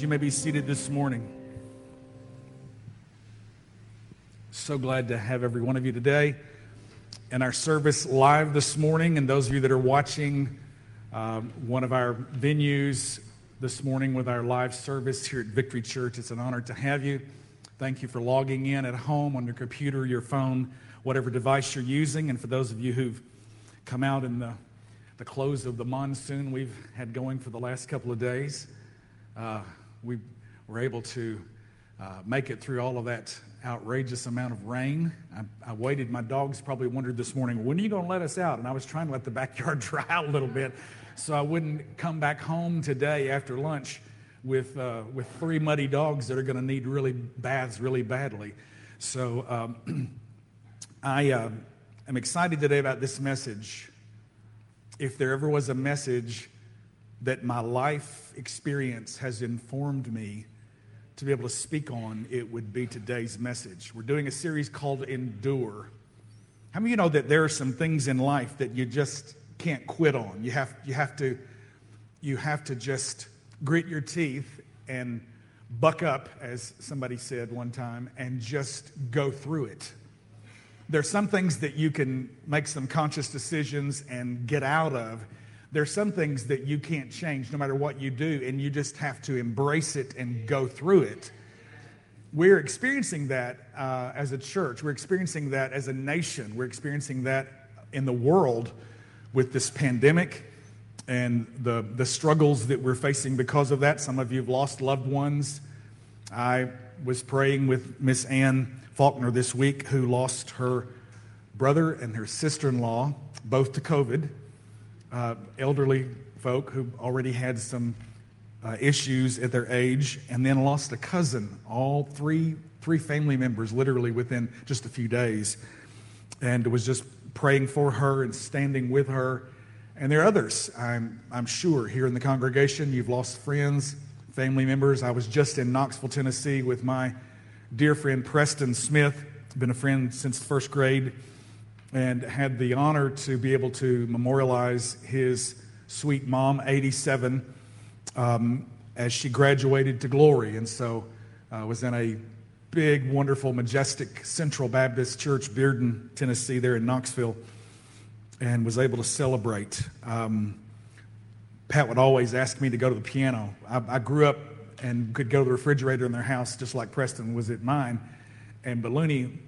You may be seated this morning. So glad to have every one of you today in our service live this morning. And those of you that are watching um, one of our venues this morning with our live service here at Victory Church, it's an honor to have you. Thank you for logging in at home on your computer, your phone, whatever device you're using. And for those of you who've come out in the, the close of the monsoon we've had going for the last couple of days, uh, we were able to uh, make it through all of that outrageous amount of rain. I, I, waited. My dogs probably wondered this morning, when are you going to let us out? And I was trying to let the backyard dry out a little bit so I wouldn't come back home today after lunch with, uh, with three muddy dogs that are going to need really baths really badly. So um, I uh, am excited today about this message. If there ever was a message that my life experience has informed me to be able to speak on, it would be today's message. We're doing a series called Endure. How many of you know that there are some things in life that you just can't quit on? You have, you have, to, you have to just grit your teeth and buck up, as somebody said one time, and just go through it. There are some things that you can make some conscious decisions and get out of there's some things that you can't change no matter what you do, and you just have to embrace it and go through it. We're experiencing that uh, as a church. We're experiencing that as a nation. We're experiencing that in the world with this pandemic and the, the struggles that we're facing because of that. Some of you have lost loved ones. I was praying with Miss Ann Faulkner this week, who lost her brother and her sister in law, both to COVID uh, elderly folk who already had some uh, issues at their age, and then lost a cousin, all three, three family members literally within just a few days. And was just praying for her and standing with her. And there are others, I'm, I'm sure, here in the congregation. You've lost friends, family members. I was just in Knoxville, Tennessee with my dear friend Preston Smith, been a friend since first grade and had the honor to be able to memorialize his sweet mom, 87, um, as she graduated to glory. And so I uh, was in a big, wonderful, majestic Central Baptist Church, Bearden, Tennessee, there in Knoxville, and was able to celebrate. Um, Pat would always ask me to go to the piano. I, I, grew up and could go to the refrigerator in their house just like Preston was at mine. And Ballooney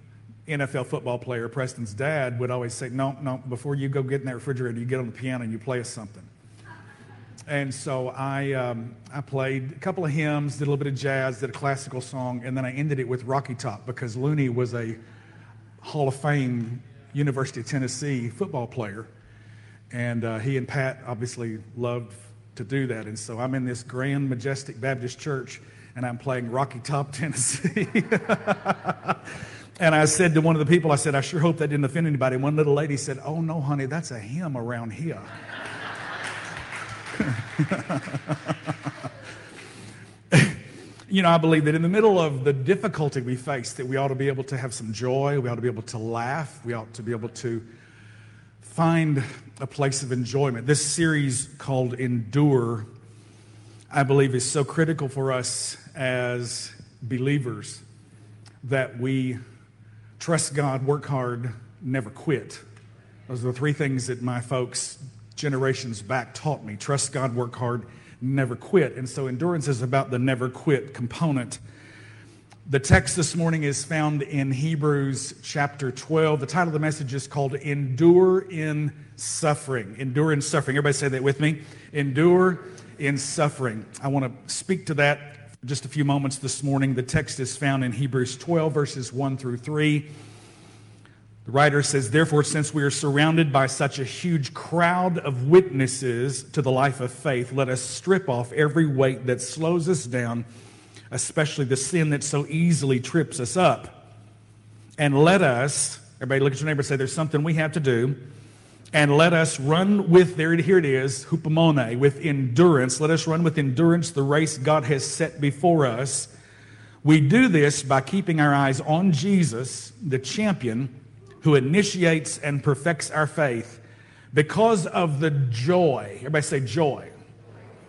NFL football player, Preston's dad, would always say, No, no, before you go get in that refrigerator, you get on the piano and you play us something. And so I, um, I played a couple of hymns, did a little bit of jazz, did a classical song, and then I ended it with Rocky Top because Looney was a Hall of Fame University of Tennessee football player. And uh, he and Pat obviously loved to do that. And so I'm in this grand, majestic Baptist church, and I'm playing Rocky Top, Tennessee. And I said to one of the people, I said, I sure hope that didn't offend anybody. One little lady said, Oh, no, honey, that's a hymn around here. you know, I believe that in the middle of the difficulty we face, that we ought to be able to have some joy, we ought to be able to laugh, we ought to be able to find a place of enjoyment. This series called Endure, I believe, is so critical for us as believers that we trust God, work hard, never quit. Those are the three things that my folks generations back taught me. Trust God, work hard, never quit. And so endurance is about the never quit component. The text this morning is found in Hebrews chapter 12. The title of the message is called Endure in Suffering. Endure in Suffering. Everybody say that with me. Endure in Suffering. I want to speak to that just a few moments this morning. The text is found in Hebrews 12, verses 1 through 3. The writer says, Therefore, since we are surrounded by such a huge crowd of witnesses to the life of faith, let us strip off every weight that slows us down, especially the sin that so easily trips us up. And let us, everybody look at your neighbor and say, There's something we have to do and let us run with, there, here it is, hupomone, with endurance. Let us run with endurance the race God has set before us. We do this by keeping our eyes on Jesus, the champion, who initiates and perfects our faith because of the joy. Everybody say joy.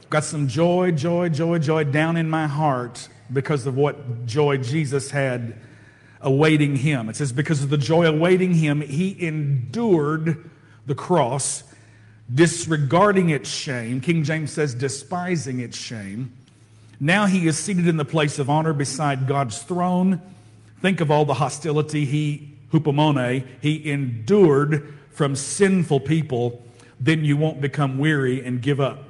got some joy, joy, joy, joy down in my heart because of what joy Jesus had awaiting him. It says, because of the joy awaiting him, he endured the cross, disregarding its shame. King James says, despising its shame. Now he is seated in the place of honor beside God's throne. Think of all the hostility he, hupomone, he endured from sinful people. Then you won't become weary and give up.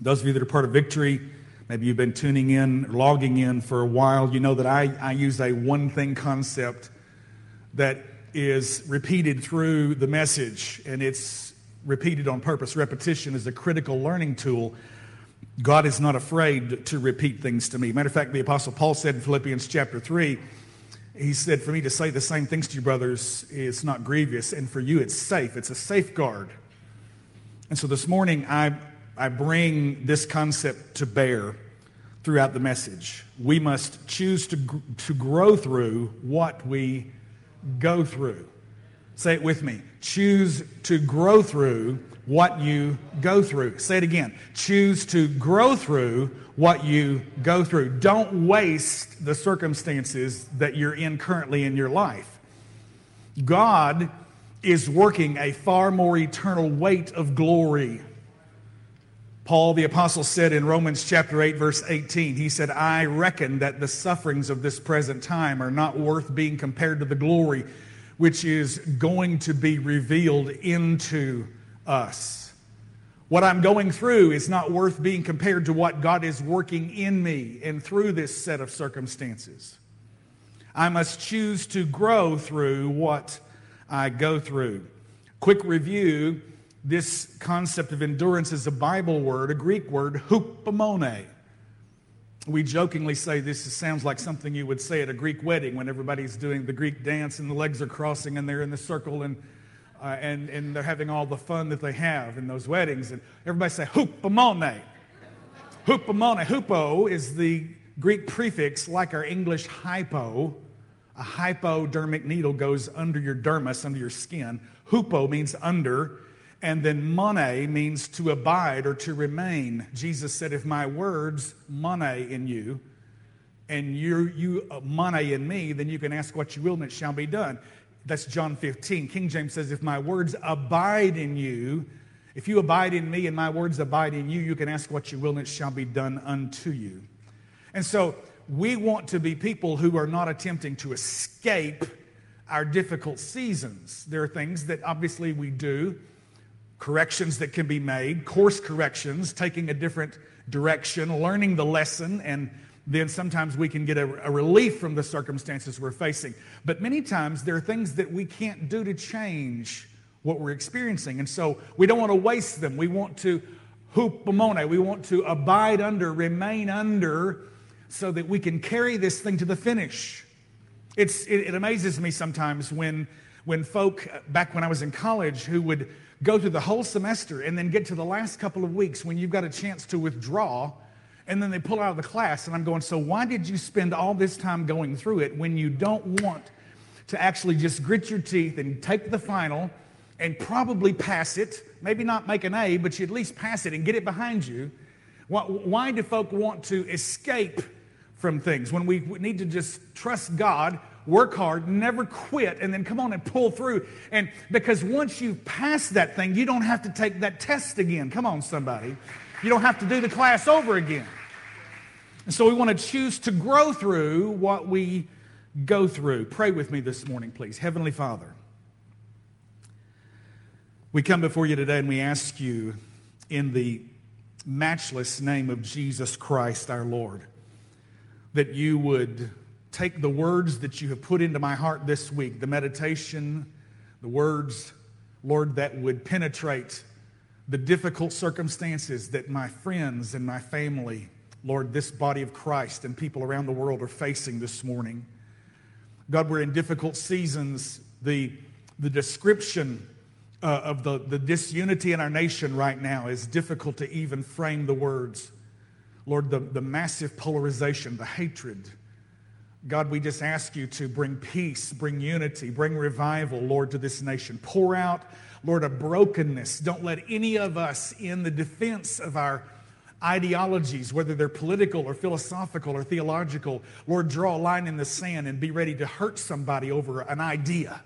Those of you that are part of Victory, maybe you've been tuning in, logging in for a while, you know that I, I use a one thing concept that is repeated through the message, and it's repeated on purpose. Repetition is a critical learning tool. God is not afraid to repeat things to me. Matter of fact, the Apostle Paul said in Philippians chapter 3, he said, For me to say the same things to you, brothers, is not grievous, and for you it's safe. It's a safeguard. And so this morning, I, I bring this concept to bear throughout the message. We must choose to, to grow through what we go through. Say it with me. Choose to grow through what you go through. Say it again. Choose to grow through what you go through. Don't waste the circumstances that you're in currently in your life. God is working a far more eternal weight of glory. Paul the apostle said in Romans chapter 8 verse 18 he said I reckon that the sufferings of this present time are not worth being compared to the glory which is going to be revealed into us. What I'm going through is not worth being compared to what God is working in me and through this set of circumstances. I must choose to grow through what I go through. Quick review this concept of endurance is a Bible word, a Greek word, hupomone. We jokingly say this sounds like something you would say at a Greek wedding when everybody's doing the Greek dance and the legs are crossing and they're in the circle and, uh, and, and they're having all the fun that they have in those weddings. And everybody say, hupomone. Hupomone. Hupo is the Greek prefix like our English hypo. A hypodermic needle goes under your dermis, under your skin. Hupo means under. And then mone means to abide or to remain. Jesus said, If my words, mone in you, and you, you uh, mone in me, then you can ask what you will and it shall be done. That's John 15. King James says, If my words abide in you, if you abide in me and my words abide in you, you can ask what you will and it shall be done unto you. And so we want to be people who are not attempting to escape our difficult seasons. There are things that obviously we do corrections that can be made, course corrections, taking a different direction, learning the lesson, and then sometimes we can get a, a, relief from the circumstances we're facing. But many times there are things that we can't do to change what we're experiencing. And so we don't want to waste them. We want to hupomone, we want to abide under, remain under, so that we can carry this thing to the finish. It's, it, it amazes me sometimes when, when folk, uh, back when I was in college, who would go through the whole semester and then get to the last couple of weeks when you've got a chance to withdraw and then they pull out of the class and i'm going so why did you spend all this time going through it when you don't want to actually just grit your teeth and take the final and probably pass it? Maybe not make an a but you at least pass it and get it behind you. Why, why do folk want to escape from things? When we need to just trust god work hard, never quit, and then come on and pull through. And because once you pass that thing, you don't have to take that test again. Come on, somebody. You don't have to do the class over again. And so we want to choose to grow through what we go through. Pray with me this morning, please. Heavenly Father, we come before you today and we ask you in the matchless name of Jesus Christ our Lord that you would take the words that you have put into my heart this week, the meditation, the words, Lord, that would penetrate the difficult circumstances that my friends and my family, Lord, this body of Christ and people around the world are facing this morning. God, we're in difficult seasons. The, the description uh, of the, the disunity in our nation right now is difficult to even frame the words. Lord, the, the massive polarization, the hatred, God, we just ask you to bring peace, bring unity, bring revival, Lord, to this nation. Pour out, Lord, a brokenness. Don't let any of us, in the defense of our ideologies, whether they're political or philosophical or theological. Lord, draw a line in the sand and be ready to hurt somebody over an idea.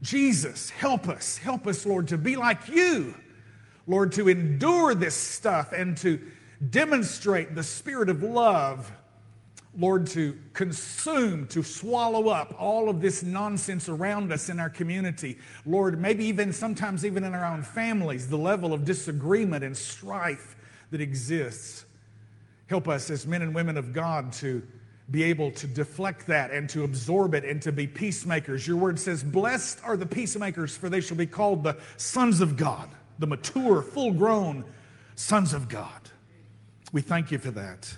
Jesus, help us. Help us, Lord, to be like you. Lord, to endure this stuff and to demonstrate the spirit of love. Lord, to consume, to swallow up all of this nonsense around us in our community. Lord, maybe even sometimes even in our own families, the level of disagreement and strife that exists. Help us as men and women of God to be able to deflect that and to absorb it and to be peacemakers. Your word says, Blessed are the peacemakers, for they shall be called the sons of God, the mature, full grown sons of God. We thank you for that.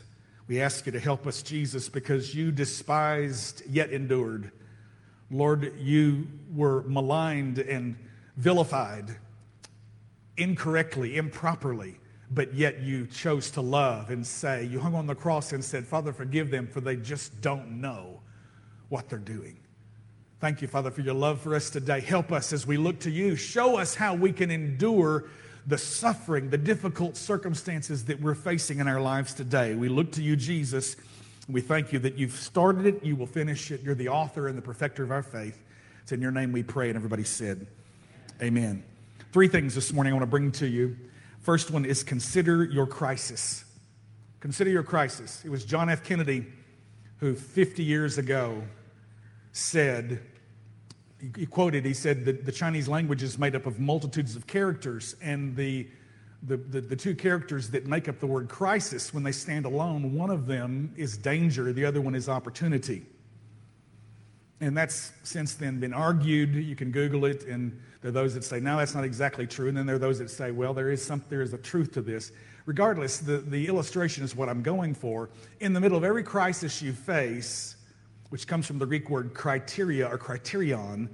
We ask you to help us, Jesus, because you despised yet endured. Lord, you were maligned and vilified incorrectly, improperly but yet you chose to love and say, you hung on the cross and said, Father, forgive them, for they just don't know what they're doing. Thank you, Father, for your love for us today. Help us as we look to you. Show us how we can endure the suffering, the difficult circumstances that we're facing in our lives today. We look to you, Jesus. We thank you that you've started it, you will finish it. You're the author and the perfecter of our faith. It's in your name we pray, and everybody said, Amen. Three things this morning I want to bring to you. First one is consider your crisis. Consider your crisis. It was John F. Kennedy who 50 years ago said, he quoted, he said that the Chinese language is made up of multitudes of characters, and the, the, the, the, two characters that make up the word crisis, when they stand alone, one of them is danger, the other one is opportunity. And that's since then been argued. You can Google it, and there are those that say, no, that's not exactly true. And then there are those that say, well, there is, some, there is a truth to this. Regardless, the, the illustration is what I'm going for. In the middle of every crisis you face, which comes from the Greek word criteria or criterion,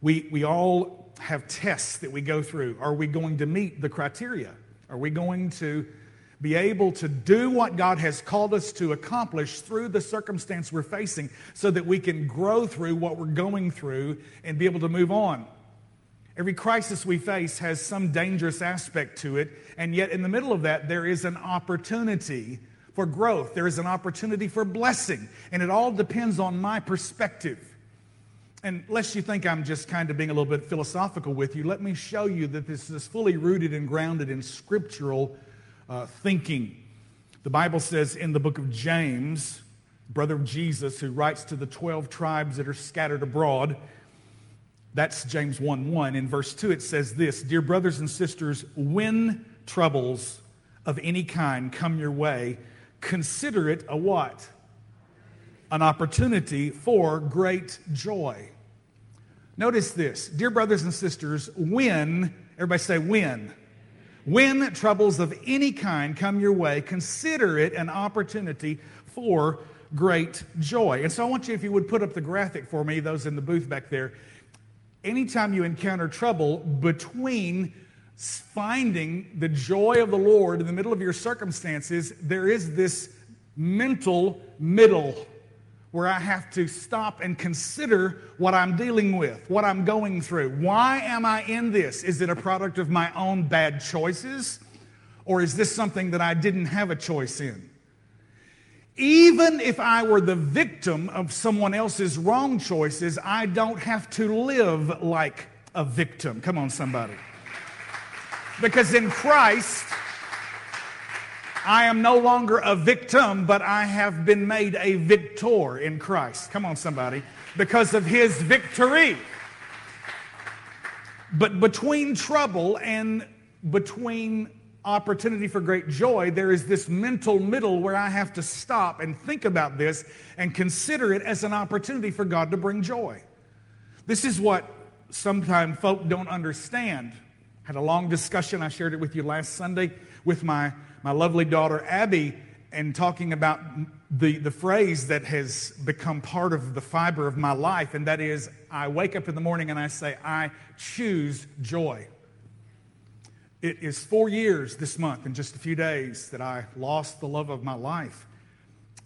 we, we all have tests that we go through. Are we going to meet the criteria? Are we going to be able to do what God has called us to accomplish through the circumstance we're facing so that we can grow through what we're going through and be able to move on. Every crisis we face has some dangerous aspect to it, and yet in the middle of that, there is an opportunity for growth. There is an opportunity for blessing, and it all depends on my perspective. And lest you think I'm just kind of being a little bit philosophical with you, let me show you that this is fully rooted and grounded in scriptural uh, thinking. The Bible says in the book of James, brother of Jesus, who writes to the 12 tribes that are scattered abroad, that's James 1 1. In verse 2, it says this Dear brothers and sisters, when troubles of any kind come your way, consider it a what? An opportunity for great joy. Notice this, dear brothers and sisters, when, everybody say when, when troubles of any kind come your way, consider it an opportunity for great joy. And so I want you, if you would put up the graphic for me, those in the booth back there. Anytime you encounter trouble between finding the joy of the Lord in the middle of your circumstances, there is this mental middle where I have to stop and consider what I'm dealing with, what I'm going through. Why am I in this? Is it a product of my own bad choices? Or is this something that I didn't have a choice in? Even if I were the victim of someone else's wrong choices, I don't have to live like a victim. Come on, somebody. Because in Christ, I am no longer a victim, but I have been made a victor in Christ. Come on, somebody. Because of his victory. But between trouble and between opportunity for great joy, there is this mental middle where I have to stop and think about this and consider it as an opportunity for God to bring joy. This is what sometimes folk don't understand. Had a long discussion, I shared it with you last Sunday with my my lovely daughter Abby and talking about the, the phrase that has become part of the fiber of my life, and that is I wake up in the morning and I say, I choose joy. It is four years this month, in just a few days, that I lost the love of my life.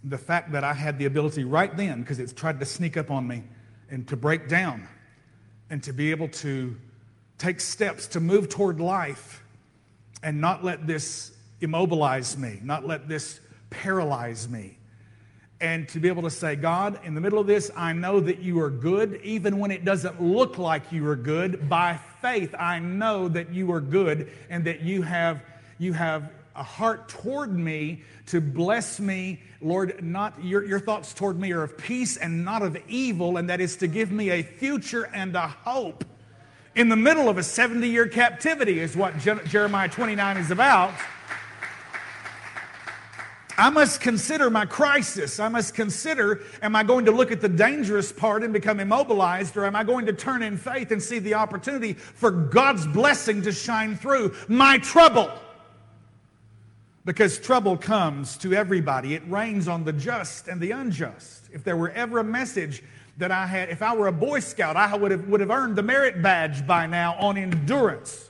The fact that I had the ability right then, because it's tried to sneak up on me, and to break down, and to be able to take steps to move toward life and not let this immobilize me, not let this paralyze me. And to be able to say, God, in the middle of this, I know that you are good, even when it doesn't look like you are good. By faith, I know that you are good and that you have, you have a heart toward me to bless me. Lord, not your, your thoughts toward me are of peace and not of evil, and that is to give me a future and a hope in the middle of a 70 year captivity, is what Jeremiah 29 is about. I must consider my crisis. I must consider am I going to look at the dangerous part and become immobilized, or am I going to turn in faith and see the opportunity for God's blessing to shine through my trouble? Because trouble comes to everybody, it rains on the just and the unjust. If there were ever a message that I had, if I were a Boy Scout, I would have, would have earned the merit badge by now on endurance.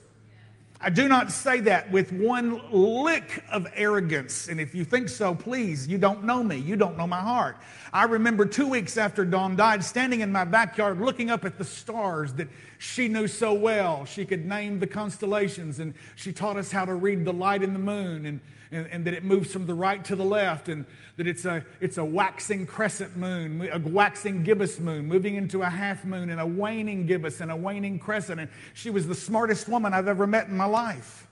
I do not say that with one lick of arrogance. And if you think so, please, you don't know me. You don't know my heart. I remember two weeks after Dawn died, standing in my backyard looking up at the stars that she knew so well. She could name the constellations, and she taught us how to read the light in the moon. And and, and, that it moves from the right to the left, and that it's a, it's a waxing crescent moon, a waxing gibbous moon, moving into a half moon, and a waning gibbous, and a waning crescent. And she was the smartest woman I've ever met in my life.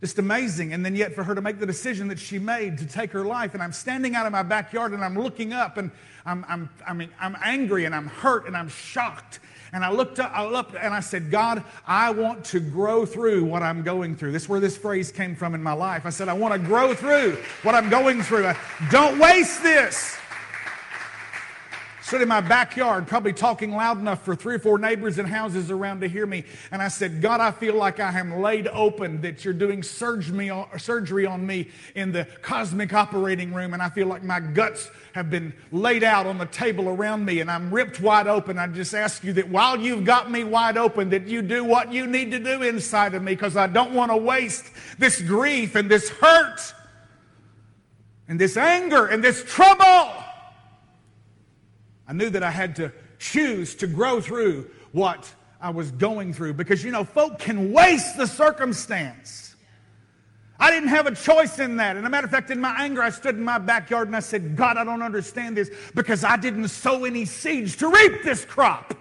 Just amazing. And then, yet, for her to make the decision that she made to take her life, and I'm standing out in my backyard and I'm looking up, and I'm, I'm, I mean, I'm angry and I'm hurt and I'm shocked and I looked up, I looked and I said, God, I want to grow through what I'm going through. This is where this phrase came from in my life. I said, I want to grow through what I'm going through. Don't waste this stood in my backyard, probably talking loud enough for three or four neighbors and houses around to hear me. And I said, God, I feel like I am laid open, that you're doing surgery on me in the cosmic operating room. And I feel like my guts have been laid out on the table around me and I'm ripped wide open. I just ask you that while you've got me wide open, that you do what you need to do inside of me because I don't want to waste this grief and this hurt and this anger and this trouble. I knew that I had to choose to grow through what I was going through because, you know, folk can waste the circumstance. I didn't have a choice in that. And a matter of fact, in my anger, I stood in my backyard and I said, God, I don't understand this because I didn't sow any seeds to reap this crop.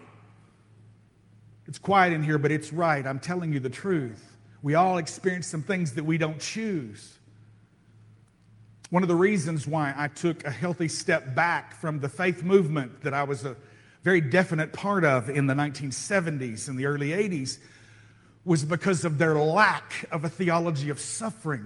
It's quiet in here, but it's right. I'm telling you the truth. We all experience some things that we don't choose. One of the reasons why I took a healthy step back from the faith movement that I was a very definite part of in the 1970s and the early 80s was because of their lack of a theology of suffering.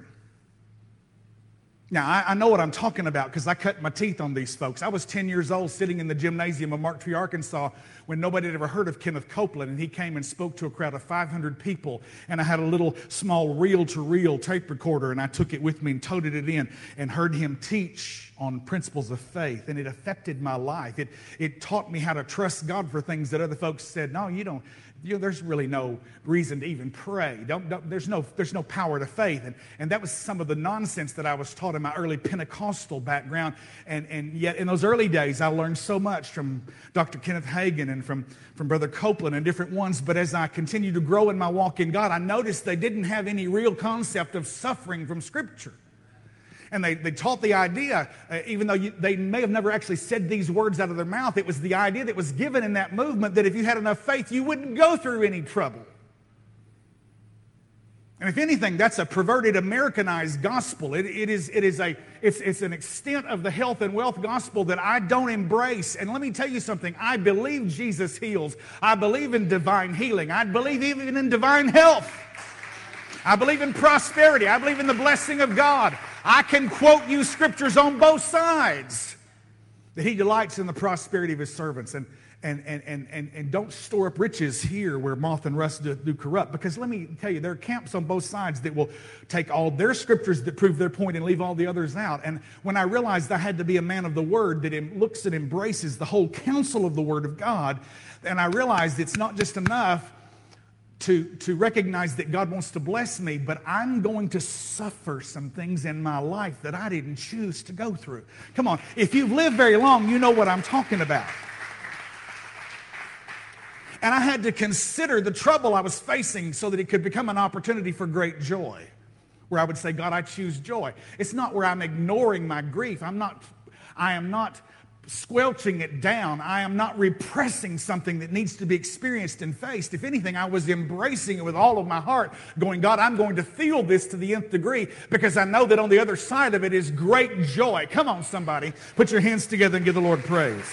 Now, I, I, know what I'm talking about because I cut my teeth on these folks. I was 10 years old sitting in the gymnasium of Marked Tree, Arkansas, when nobody had ever heard of Kenneth Copeland, and he came and spoke to a crowd of 500 people. And I had a little small reel to reel tape recorder, and I took it with me and toted it in and heard him teach on principles of faith. And it affected my life. It, it taught me how to trust God for things that other folks said, no, you don't you know, there's really no reason to even pray. Don't, don't, there's, no, there's no power to faith. And, and that was some of the nonsense that I was taught in my early Pentecostal background. And, and yet, in those early days, I learned so much from Dr. Kenneth Hagin and from, from Brother Copeland and different ones. But as I continued to grow in my walk in God, I noticed they didn't have any real concept of suffering from Scripture and they, they taught the idea, uh, even though you, they may have never actually said these words out of their mouth, it was the idea that was given in that movement that if you had enough faith, you wouldn't go through any trouble. And if anything, that's a perverted Americanized gospel. It, it, is, it is a, it's, it's an extent of the health and wealth gospel that I don't embrace. And let me tell you something I believe Jesus heals, I believe in divine healing, I believe even in divine health. I believe in prosperity. I believe in the blessing of God. I can quote you scriptures on both sides that he delights in the prosperity of his servants. And, and, and, and, and, and don't store up riches here where moth and rust do, do, corrupt. Because let me tell you, there are camps on both sides that will take all their scriptures that prove their point and leave all the others out. And when I realized I had to be a man of the word that looks and embraces the whole counsel of the word of God, and I realized it's not just enough to, to recognize that God wants to bless me, but I'm going to suffer some things in my life that I didn't choose to go through. Come on, if you've lived very long, you know what I'm talking about. And I had to consider the trouble I was facing so that it could become an opportunity for great joy. where I would say, God, I choose joy. It's not where I'm ignoring my grief. I'm not, I am not squelching it down. I am not repressing something that needs to be experienced and faced. If anything, I was embracing it with all of my heart, going, God, I'm going to feel this to the nth degree because I know that on the other side of it is great joy. Come on, somebody. Put your hands together and give the Lord praise.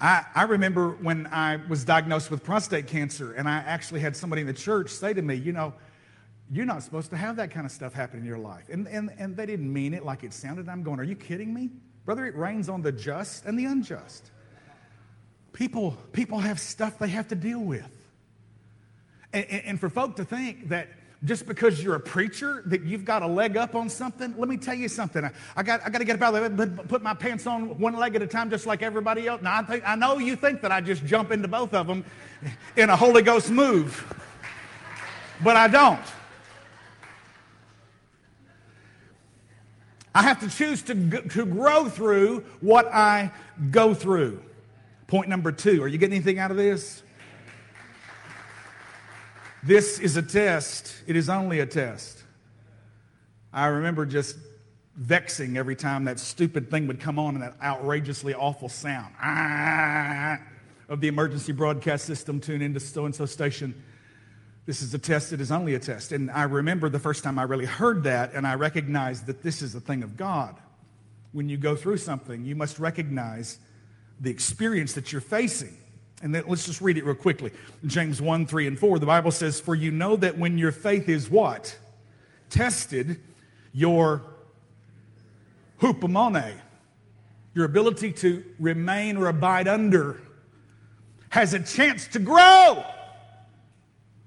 I, I remember when I was diagnosed with prostate cancer, and I actually had somebody in the church say to me, You know, you're not supposed to have that kind of stuff happen in your life. And, and, and they didn't mean it like it sounded. I'm going, Are you kidding me? Brother, it rains on the just and the unjust. People, people have stuff they have to deal with. And, and, and for folk to think that just because you're a preacher that you've got a leg up on something, let me tell you something. I, I got, I got to get up out of bed, put my pants on one leg at a time just like everybody else. Now, I, think, I know you think that I just jump into both of them in a Holy Ghost move, but I don't. I have to choose to, to grow through what I go through. Point number two. Are you getting anything out of this? This is a test. It is only a test. I remember just vexing every time that stupid thing would come on and that outrageously awful sound ah, of the emergency broadcast system tune into so and so station. This is a test, it is only a test. And I remember the first time I really heard that, and I recognized that this is a thing of God. When you go through something, you must recognize the experience that you're facing. And then let's just read it real quickly. James 1, 3, and 4, the Bible says, For you know that when your faith is what? Tested, your hupomone, your ability to remain or abide under, has a chance to grow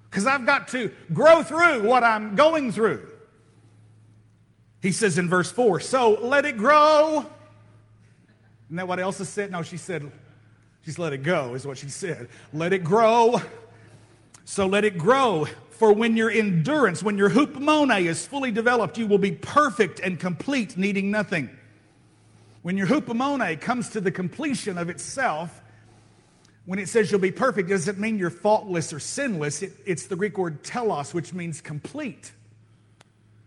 because I've got to grow through what I'm going through. He says in verse 4, so let it grow. Isn't that what Elsa said? No, she said, she's let it go, is what she said. Let it grow. So let it grow. For when your endurance, when your hupomone is fully developed, you will be perfect and complete, needing nothing. When your hupomone comes to the completion of itself, when it says you'll be perfect, doesn't mean you're faultless or sinless. It, it's the Greek word telos, which means complete.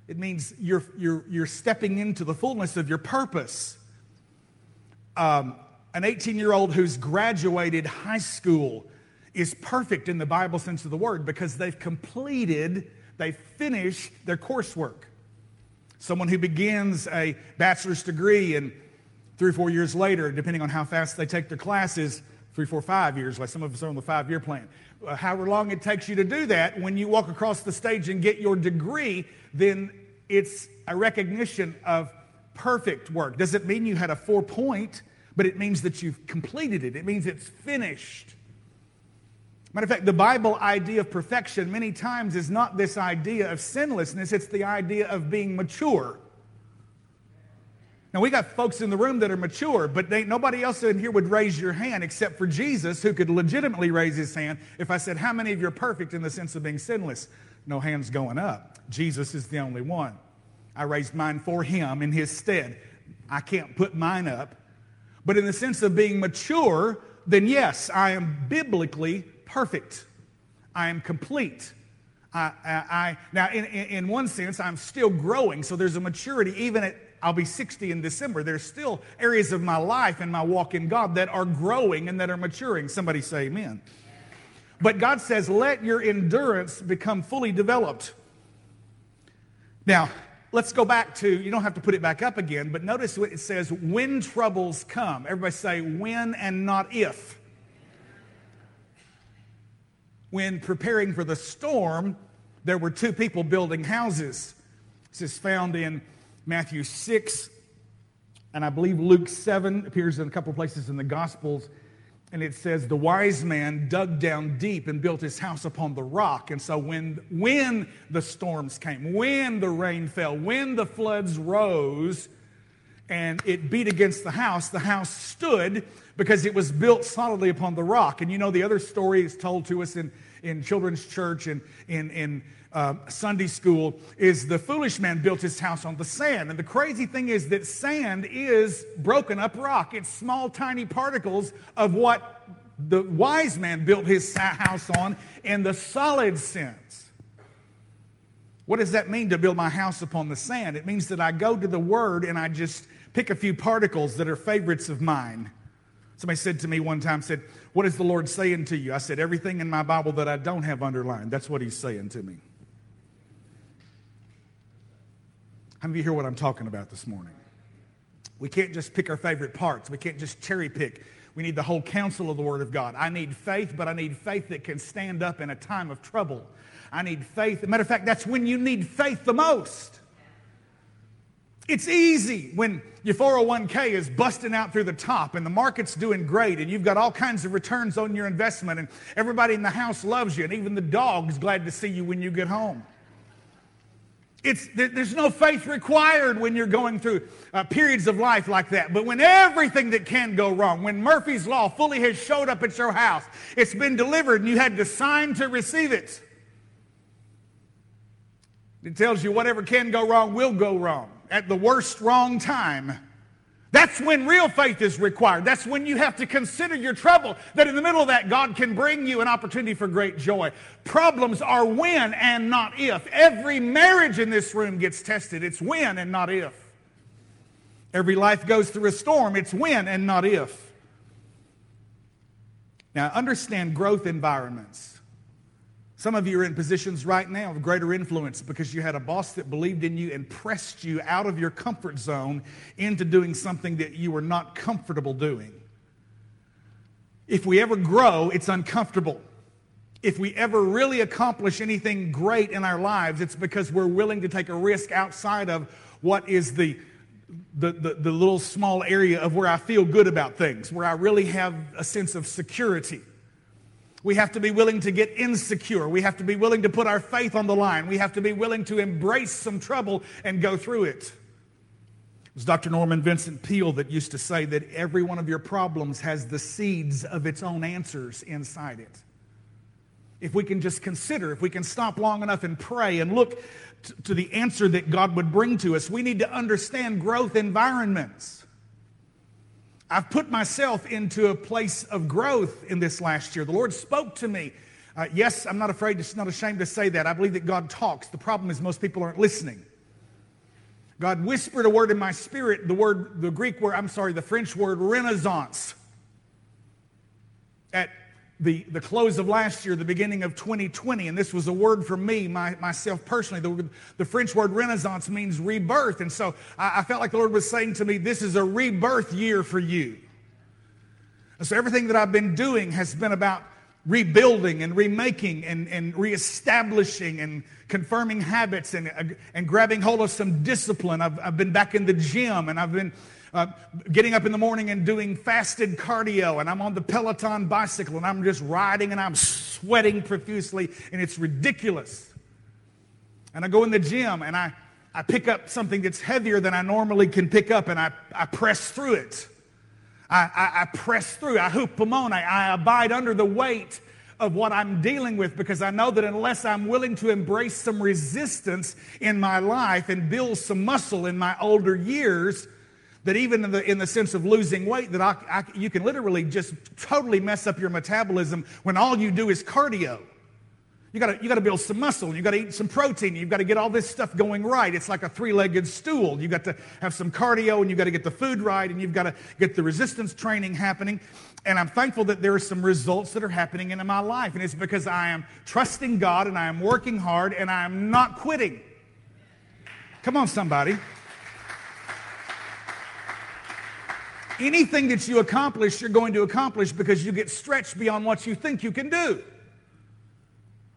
It means you're, you're, you're stepping into the fullness of your purpose. Um, an 18 year old who's graduated high school is perfect in the Bible sense of the word because they've completed, they've finished their coursework. Someone who begins a bachelor's degree and three or four years later, depending on how fast they take their classes, three, four, five years, like some of us are on the five year plan. Uh, however long it takes you to do that, when you walk across the stage and get your degree, then it's a recognition of perfect work. Doesn't mean you had a four point, but it means that you've completed it. It means it's finished. Matter of fact, the Bible idea of perfection many times is not this idea of sinlessness, it's the idea of being mature. Now, we got folks in the room that are mature, but they, nobody else in here would raise your hand except for Jesus, who could legitimately raise his hand if I said, How many of you are perfect in the sense of being sinless? No hands going up. Jesus is the only one. I raised mine for him in his stead. I can't put mine up. But in the sense of being mature, then yes, I am biblically perfect. I am complete. I, I, I now, in, in one sense, I'm still growing, so there's a maturity even at I'll be 60 in December. There's still areas of my life and my walk in God that are growing and that are maturing. Somebody say amen. But God says, let your endurance become fully developed. Now, let's go back to, you don't have to put it back up again, but notice what it says when troubles come. Everybody say when and not if. When preparing for the storm, there were two people building houses. This is found in Matthew 6, and I believe Luke 7 appears in a couple places in the Gospels. And it says, The wise man dug down deep and built his house upon the rock. And so when, when the storms came, when the rain fell, when the floods rose, and it beat against the house, the house stood because it was built solidly upon the rock. And you know, the other story is told to us in, in children's church and in, in uh, Sunday school is the foolish man built his house on the sand. And the crazy thing is that sand is broken up rock, it's small, tiny particles of what the wise man built his house on in the solid sense. What does that mean to build my house upon the sand? It means that I go to the Word and I just pick a few particles that are favorites of mine. Somebody said to me one time, said, What is the Lord saying to you? I said, Everything in my Bible that I don't have underlined. That's what He's saying to me. How many of you hear what I'm talking about this morning? We can't just pick our favorite parts. We can't just cherry pick. We need the whole counsel of the Word of God. I need faith, but I need faith that can stand up in a time of trouble. I need faith. matter of fact, that's when you need faith the most. It's easy when your 401k is busting out through the top and the market's doing great and you've got all kinds of returns on your investment and everybody in the house loves you and even the dog's glad to see you when you get home. It's, there's no faith required when you're going through uh, periods of life like that. But when everything that can go wrong, when Murphy's Law fully has showed up at your house, it's been delivered and you had to sign to receive it. It tells you whatever can go wrong will go wrong at the worst wrong time. That's when real faith is required. That's when you have to consider your trouble. That in the middle of that, God can bring you an opportunity for great joy. Problems are when and not if. Every marriage in this room gets tested. It's when and not if. Every life goes through a storm. It's when and not if. Now, understand growth environments. Some of you are in positions right now of greater influence because you had a boss that believed in you and pressed you out of your comfort zone into doing something that you were not comfortable doing. If we ever grow, it's uncomfortable. If we ever really accomplish anything great in our lives, it's because we're willing to take a risk outside of what is the, the, the, the little small area of where I feel good about things, where I really have a sense of security. We have to be willing to get insecure. We have to be willing to put our faith on the line. We have to be willing to embrace some trouble and go through it. It was Dr. Norman Vincent Peale that used to say that every one of your problems has the seeds of its own answers inside it. If we can just consider, if we can stop long enough and pray and look to the answer that God would bring to us, we need to understand growth environments. I've put myself into a place of growth in this last year. The Lord spoke to me. Uh, yes, I'm not afraid, to, not ashamed to say that. I believe that God talks. The problem is most people aren't listening. God whispered a word in my spirit, the word, the Greek word, I'm sorry, the French word renaissance. At the, the close of last year, the beginning of 2020, and this was a word for me, my, myself personally. The, the French word renaissance means rebirth. And so I, I felt like the Lord was saying to me, this is a rebirth year for you. And so everything that I've been doing has been about rebuilding and remaking and, and reestablishing and confirming habits and, and grabbing hold of some discipline. I've, I've been back in the gym and I've been uh, getting up in the morning and doing fasted cardio, and I'm on the Peloton bicycle, and I'm just riding and I'm sweating profusely, and it's ridiculous. And I go in the gym and I, I pick up something that's heavier than I normally can pick up, and I, I press through it. I, I, I press through, I hoop hupomone, I, I abide under the weight of what I'm dealing with because I know that unless I'm willing to embrace some resistance in my life and build some muscle in my older years, that even in the, in the sense of losing weight, that I, I, you can literally just totally mess up your metabolism when all you do is cardio. You gotta, you gotta build some muscle, you gotta eat some protein, you've gotta get all this stuff going right. It's like a three legged stool. You've got to have some cardio and you've gotta get the food right and you've gotta get the resistance training happening. And I'm thankful that there are some results that are happening in my life. And it's because I am trusting God and I am working hard and I am not quitting. Come on, somebody. Anything that you accomplish, you're going to accomplish because you get stretched beyond what you think you can do.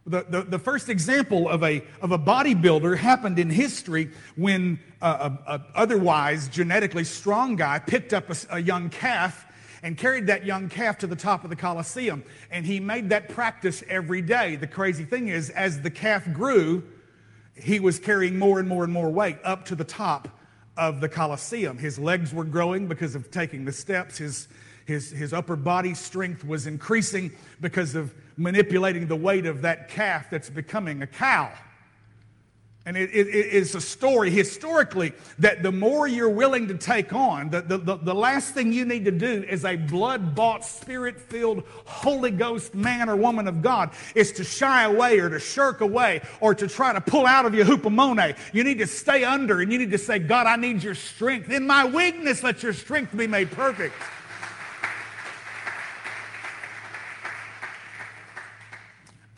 The, the, the first example of a, of a bodybuilder happened in history when uh, a, a otherwise genetically strong guy picked up a, a young calf and carried that young calf to the top of the Colosseum. And he made that practice every day. The crazy thing is, as the calf grew, he was carrying more and more and more weight up to the top of the Colosseum. His legs were growing because of taking the steps. His, his, his upper body strength was increasing because of manipulating the weight of that calf that's becoming a cow. And it, it, it's a story historically that the more you're willing to take on, the, the, the, the last thing you need to do as a blood bought, spirit filled, Holy Ghost man or woman of God is to shy away or to shirk away or to try to pull out of your hupomone. You need to stay under and you need to say, God, I need your strength. In my weakness, let your strength be made perfect.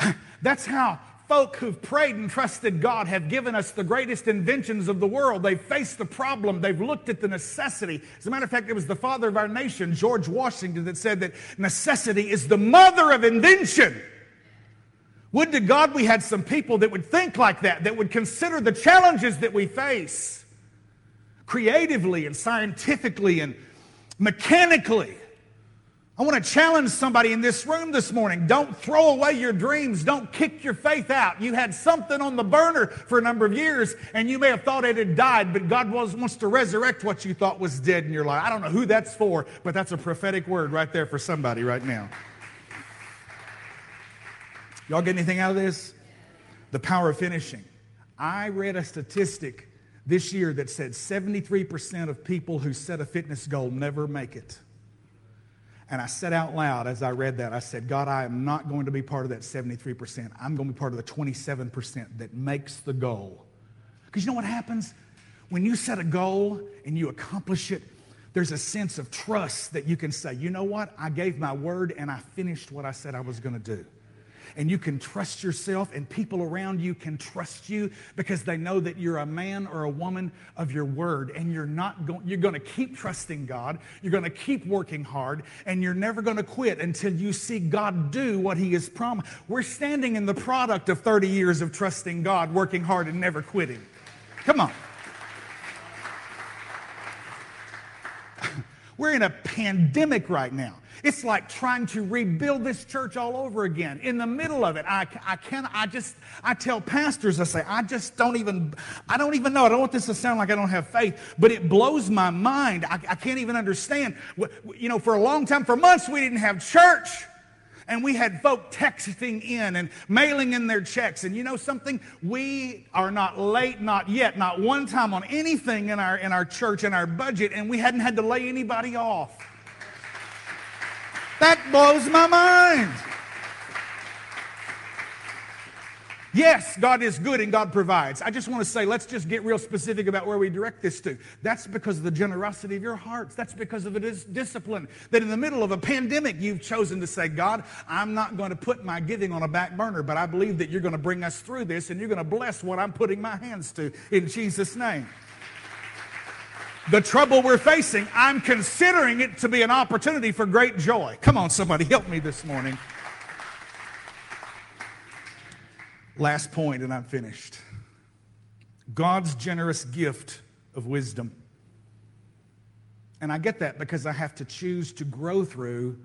That's how folk who've prayed and trusted God have given us the greatest inventions of the world. They've faced the problem, they've looked at the necessity. As a matter of fact, it was the father of our nation, George Washington, that said that necessity is the mother of invention. Would to God we had some people that would think like that, that would consider the challenges that we face creatively and scientifically and mechanically I want to challenge somebody in this room this morning. Don't throw away your dreams. Don't kick your faith out. You had something on the burner for a number of years, and you may have thought it had died, but God wants to resurrect what you thought was dead in your life. I don't know who that's for, but that's a prophetic word right there for somebody right now. Y'all get anything out of this? The power of finishing. I read a statistic this year that said 73% of people who set a fitness goal never make it. And I said out loud as I read that, I said, God, I am not going to be part of that 73%. I'm going to be part of the 27% that makes the goal. Because you know what happens? When you set a goal and you accomplish it, there's a sense of trust that you can say, you know what? I gave my word and I finished what I said I was going to do and you can trust yourself, and people around you can trust you because they know that you're a man or a woman of your word, and you're not going, you're going to keep trusting God, you're going to keep working hard, and you're never going to quit until you see God do what He has promised. We're standing in the product of 30 years of trusting God, working hard, and never quitting. Come on. We're in a pandemic right now. It's like trying to rebuild this church all over again. In the middle of it, I, I can't, I just, I tell pastors, I say, I just don't even, I don't even know. I don't want this to sound like I don't have faith, but it blows my mind. I, I can't even understand. You know, for a long time, for months, we didn't have church. And we had folk texting in and mailing in their checks. And you know something? We are not late, not yet, not one time on anything in our, in our church, in our budget, and we hadn't had to lay anybody off. That blows my mind. Yes, God is good and God provides. I just want to say, let's just get real specific about where we direct this to. That's because of the generosity of your hearts. That's because of it is discipline. That in the middle of a pandemic, you've chosen to say, God, I'm not going to put my giving on a back burner, but I believe that you're going to bring us through this and you're going to bless what I'm putting my hands to in Jesus' name the trouble we're facing, I'm considering it to be an opportunity for great joy. Come on, somebody, help me this morning. Last point, and I'm finished. God's generous gift of wisdom. And I get that because I have to choose to grow through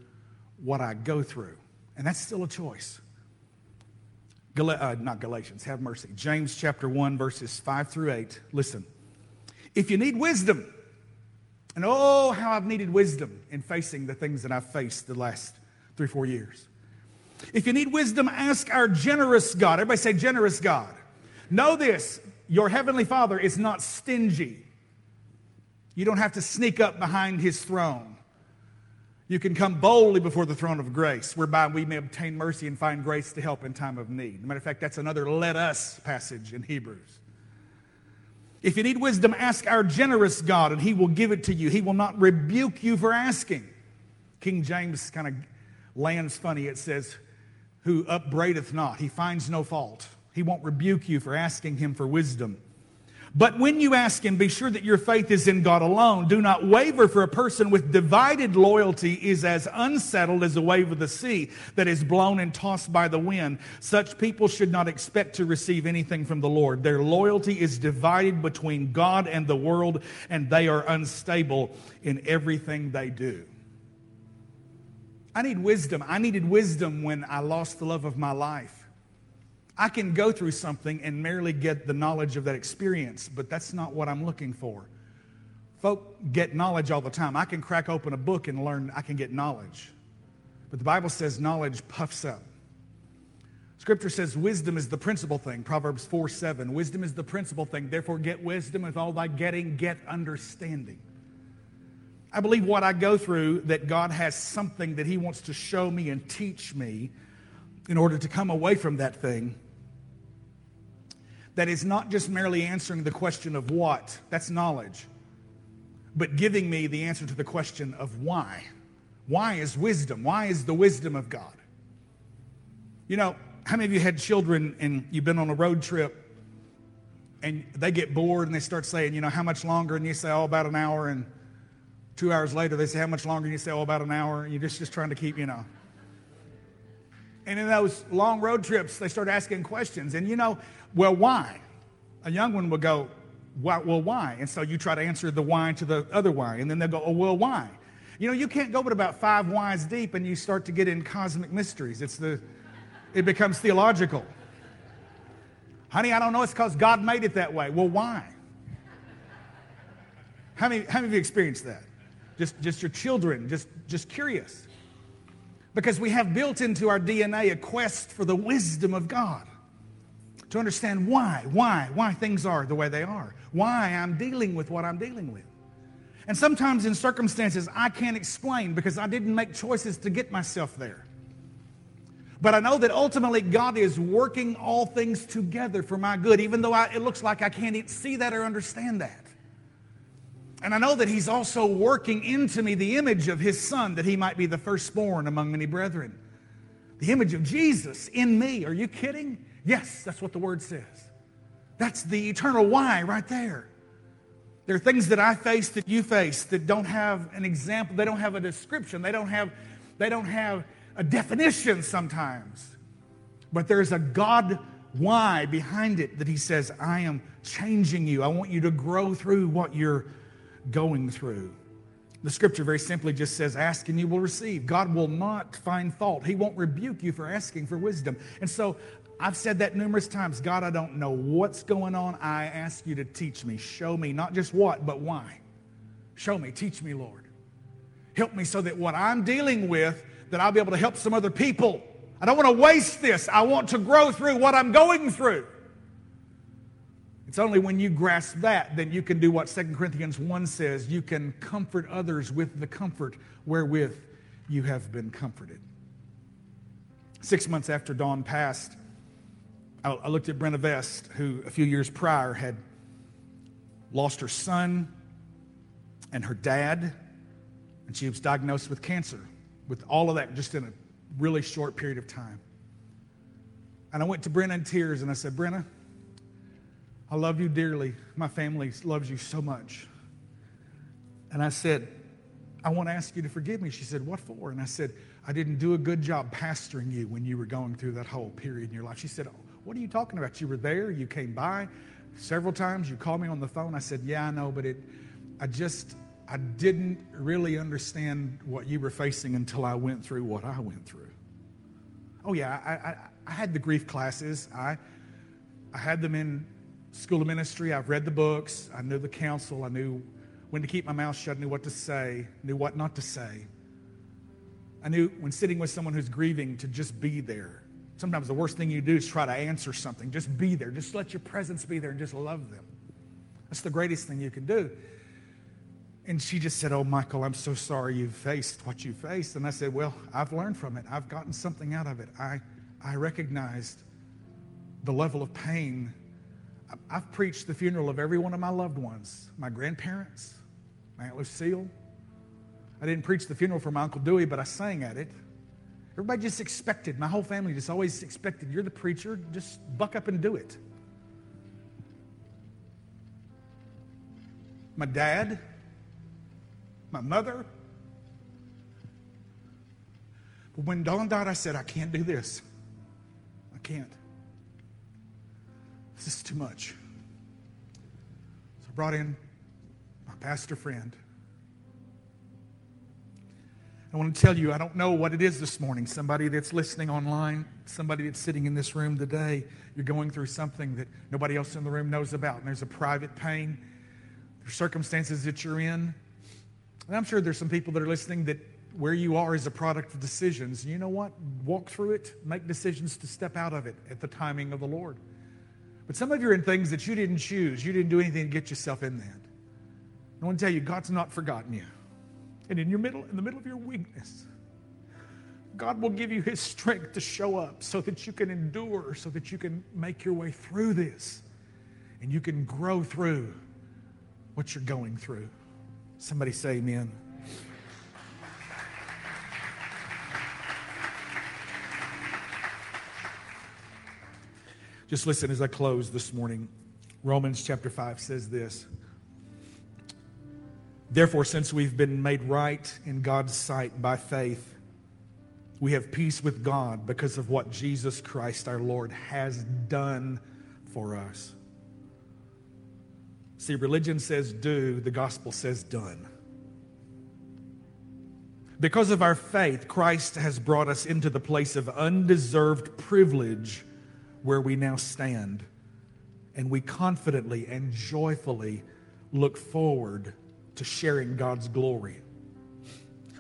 what I go through. And that's still a choice. Gal- uh, not Galatians, have mercy. James chapter 1, verses 5 through 8. Listen. If you need wisdom, and oh, how I've needed wisdom in facing the things that I've faced the last three, four years. If you need wisdom, ask our generous God. Everybody say, generous God. Know this your heavenly Father is not stingy. You don't have to sneak up behind his throne. You can come boldly before the throne of grace, whereby we may obtain mercy and find grace to help in time of need. matter of fact, that's another let us passage in Hebrews. If you need wisdom, ask our generous God, and he will give it to you. He will not rebuke you for asking. King James kind of lands funny. It says, Who upbraideth not, he finds no fault. He won't rebuke you for asking him for wisdom. But when you ask him, be sure that your faith is in God alone. Do not waver, for a person with divided loyalty is as unsettled as a wave of the sea that is blown and tossed by the wind. Such people should not expect to receive anything from the Lord. Their loyalty is divided between God and the world, and they are unstable in everything they do. I need wisdom. I needed wisdom when I lost the love of my life. I can go through something and merely get the knowledge of that experience, but that's not what I'm looking for. Folk get knowledge all the time. I can crack open a book and learn, I can get knowledge. But the Bible says knowledge puffs up. Scripture says wisdom is the principal thing. Proverbs 4 7. Wisdom is the principal thing. Therefore, get wisdom. With all thy getting, get understanding. I believe what I go through, that God has something that He wants to show me and teach me in order to come away from that thing that is not just merely answering the question of what, that's knowledge, but giving me the answer to the question of why. Why is wisdom? Why is the wisdom of God? You know, how many of you had children and you've been on a road trip and they get bored and they start saying, you know, how much longer? And you say, oh, about an hour. And two hours later, they say, how much longer? And you say, oh, about an hour. And you're just, just trying to keep, you know. And in those long road trips, they start asking questions. And you know, well, why? A young one will go, why, well, why? And so you try to answer the why to the other why. And then they'll go, oh, well, why? You know, you can't go but about five whys deep and you start to get in cosmic mysteries. It's the, it becomes theological. Honey, I don't know. It's because God made it that way. Well, why? How many, how many of you experienced that? Just, just your children, just, just curious. Because we have built into our DNA a quest for the wisdom of God to understand why, why, why things are the way they are, why I'm dealing with what I'm dealing with. And sometimes in circumstances I can't explain because I didn't make choices to get myself there. But I know that ultimately God is working all things together for my good, even though I, it looks like I can't see that or understand that. And I know that He's also working into me the image of His Son, that He might be the firstborn among many brethren. The image of Jesus in me. Are you kidding? Yes, that's what the Word says. That's the eternal why right there. There are things that I face that you face that don't have an example, they don't have a description, they don't have, they don't have a definition sometimes. But there's a God why behind it that He says, I am changing you. I want you to grow through what you're going through. The scripture very simply just says, Ask and you will receive. God will not find fault. He won't rebuke you for asking for wisdom. And so I've said that numerous times God, I don't know what's going on. I ask you to teach me. Show me not just what, but why. Show me. Teach me, Lord. Help me so that what I'm dealing with, that I'll be able to help some other people. I don't want to waste this. I want to grow through what I'm going through. It's only when you grasp that that you can do what 2 Corinthians 1 says. You can comfort others with the comfort wherewith you have been comforted. Six months after Dawn passed, I looked at Brenna Vest, who a few years prior had lost her son and her dad, and she was diagnosed with cancer, with all of that just in a really short period of time. And I went to Brenna in tears and I said, Brenna, I love you dearly. My family loves you so much. And I said, I want to ask you to forgive me. She said, What for? And I said, I didn't do a good job pastoring you when you were going through that whole period in your life. She said, What are you talking about? You were there, you came by several times, you called me on the phone. I said, Yeah, I know, but it, I just, I didn't really understand what you were facing until I went through what I went through. Oh, yeah, I, I, I had the grief classes. I, I had them in school of ministry. I've read the books. I knew the counsel. I knew when to keep my mouth shut. I knew what to say. Knew what not to say. I knew when sitting with someone who's grieving to just be there. Sometimes the worst thing you do is try to answer something. Just be there. Just let your presence be there and just love them. That's the greatest thing you can do. And she just said, Oh, Michael, I'm so sorry you faced what you faced. And I said, Well, I've learned from it. I've gotten something out of it. I, I recognized the level of pain I've preached the funeral of every one of my loved ones my grandparents, my Aunt Lucille. I didn't preach the funeral for my Uncle Dewey, but I sang at it. Everybody just expected, my whole family just always expected, you're the preacher, just buck up and do it. My dad, my mother. But when Dawn died, I said, I can't do this. I can't. This is too much. So I brought in my pastor friend. I want to tell you, I don't know what it is this morning. Somebody that's listening online, somebody that's sitting in this room today, you're going through something that nobody else in the room knows about, and there's a private pain. There's circumstances that you're in. And I'm sure there's some people that are listening that where you are is a product of decisions. You know what? Walk through it, make decisions to step out of it at the timing of the Lord. But some of you are in things that you didn't choose. You didn't do anything to get yourself in that. I want to tell you, God's not forgotten you. And in your middle, in the middle of your weakness, God will give you his strength to show up so that you can endure, so that you can make your way through this. And you can grow through what you're going through. Somebody say amen. Just listen as I close this morning. Romans chapter 5 says this Therefore, since we've been made right in God's sight by faith, we have peace with God because of what Jesus Christ our Lord has done for us. See, religion says do, the gospel says done. Because of our faith, Christ has brought us into the place of undeserved privilege where we now stand. And we confidently and joyfully look forward to sharing God's glory.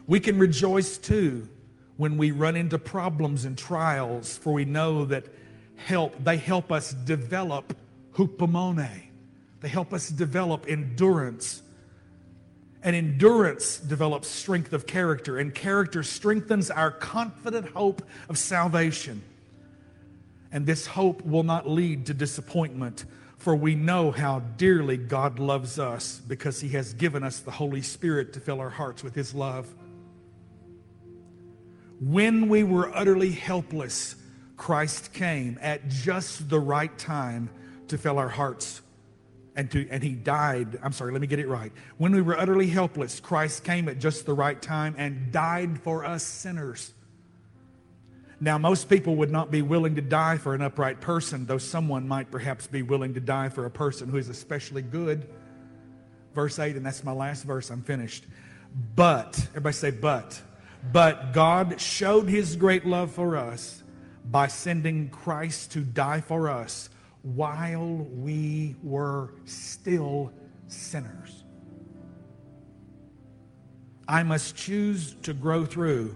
We can rejoice too when we run into problems and trials, for we know that help, they help us develop hupomone. They help us develop endurance. And endurance develops strength of character, and character strengthens our confident hope of salvation. And this hope will not lead to disappointment, for we know how dearly God loves us because He has given us the Holy Spirit to fill our hearts with His love. When we were utterly helpless, Christ came at just the right time to fill our hearts and, to, and he died. I'm sorry, let me get it right. When we were utterly helpless, Christ came at just the right time and died for us sinners. Now, most people would not be willing to die for an upright person, though someone might perhaps be willing to die for a person who is especially good. Verse 8, and that's my last verse, I'm finished. But, everybody say, but. But God showed his great love for us by sending Christ to die for us while we were still sinners. I must choose to grow through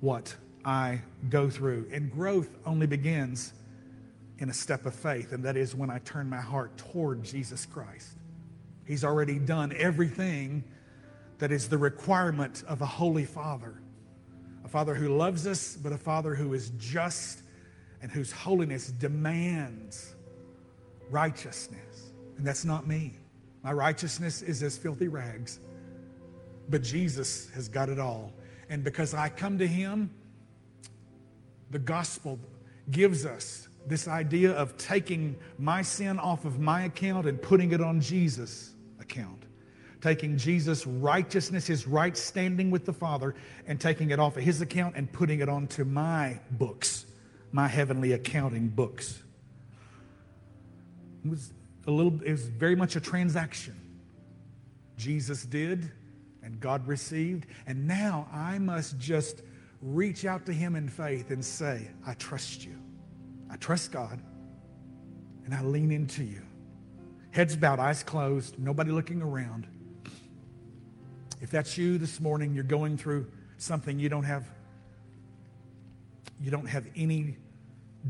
what I go through. And growth only begins in a step of faith, and that is when I turn my heart toward Jesus Christ. He's already done everything that is the requirement of a holy father. A father who loves us, but a father who is just and whose holiness demands righteousness. And that's not me. My righteousness is as filthy rags. But Jesus has got it all. And because I come to him, the gospel gives us this idea of taking my sin off of my account and putting it on Jesus' account. Taking Jesus' righteousness, his right standing with the Father, and taking it off of his account and putting it onto my books, my heavenly accounting books. It was a little, it was very much a transaction. Jesus did, and God received, and now I must just reach out to Him in faith and say, I trust you. I trust God, and I lean into you. Heads bowed, eyes closed, nobody looking around. If that's you this morning, you're going through something you don't have you don't have any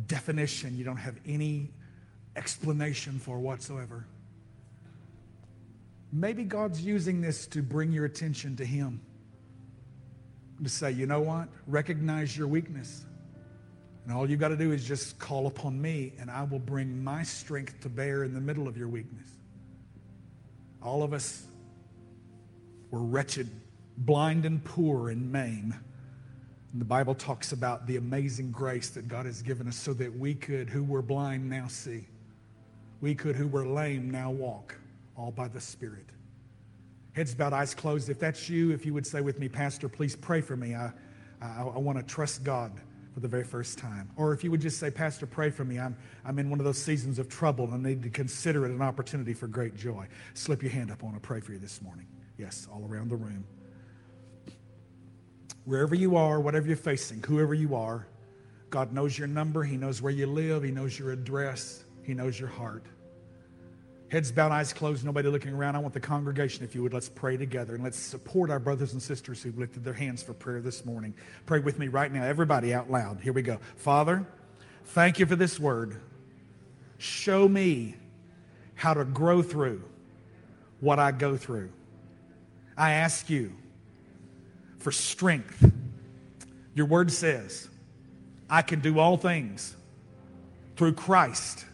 definition, you don't have any explanation for whatsoever. Maybe God's using this to bring your attention to Him to say, you know what? Recognize your weakness. And all you've got to do is just call upon me, and I will bring my strength to bear in the middle of your weakness. All of us were wretched, blind, and poor and maimed. And the Bible talks about the amazing grace that God has given us so that we could, who were blind, now see. We could, who were lame, now walk, all by the Spirit. Heads bowed, eyes closed. If that's you, if you would say with me, Pastor, please pray for me. I, I, I want to trust God for the very first time. Or if you would just say, Pastor, pray for me. I'm, I'm in one of those seasons of trouble and I need to consider it an opportunity for great joy. Slip your hand up. I want to pray for you this morning. Yes, all around the room. Wherever you are, whatever you're facing, whoever you are, God knows your number. He knows where you live. He knows your address. He knows your heart. Heads bowed, eyes closed, nobody looking around. I want the congregation, if you would, let's pray together and let's support our brothers and sisters who've lifted their hands for prayer this morning. Pray with me right now, everybody out loud. Here we go. Father, thank you for this word. Show me how to grow through what I go through. I ask you for strength. Your word says, I can do all things through Christ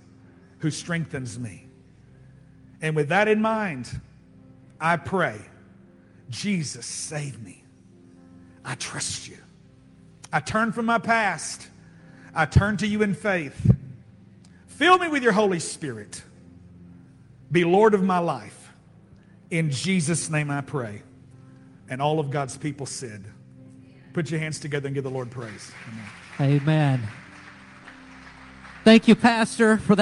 who strengthens me. And with that in mind, I pray, Jesus, save me. I trust you. I turn from my past. I turn to you in faith. Fill me with your Holy Spirit. Be Lord of my life. In Jesus' name I pray. And all of God's people said, Put your hands together and give the Lord praise. Amen. Amen. Thank you, Pastor, for that.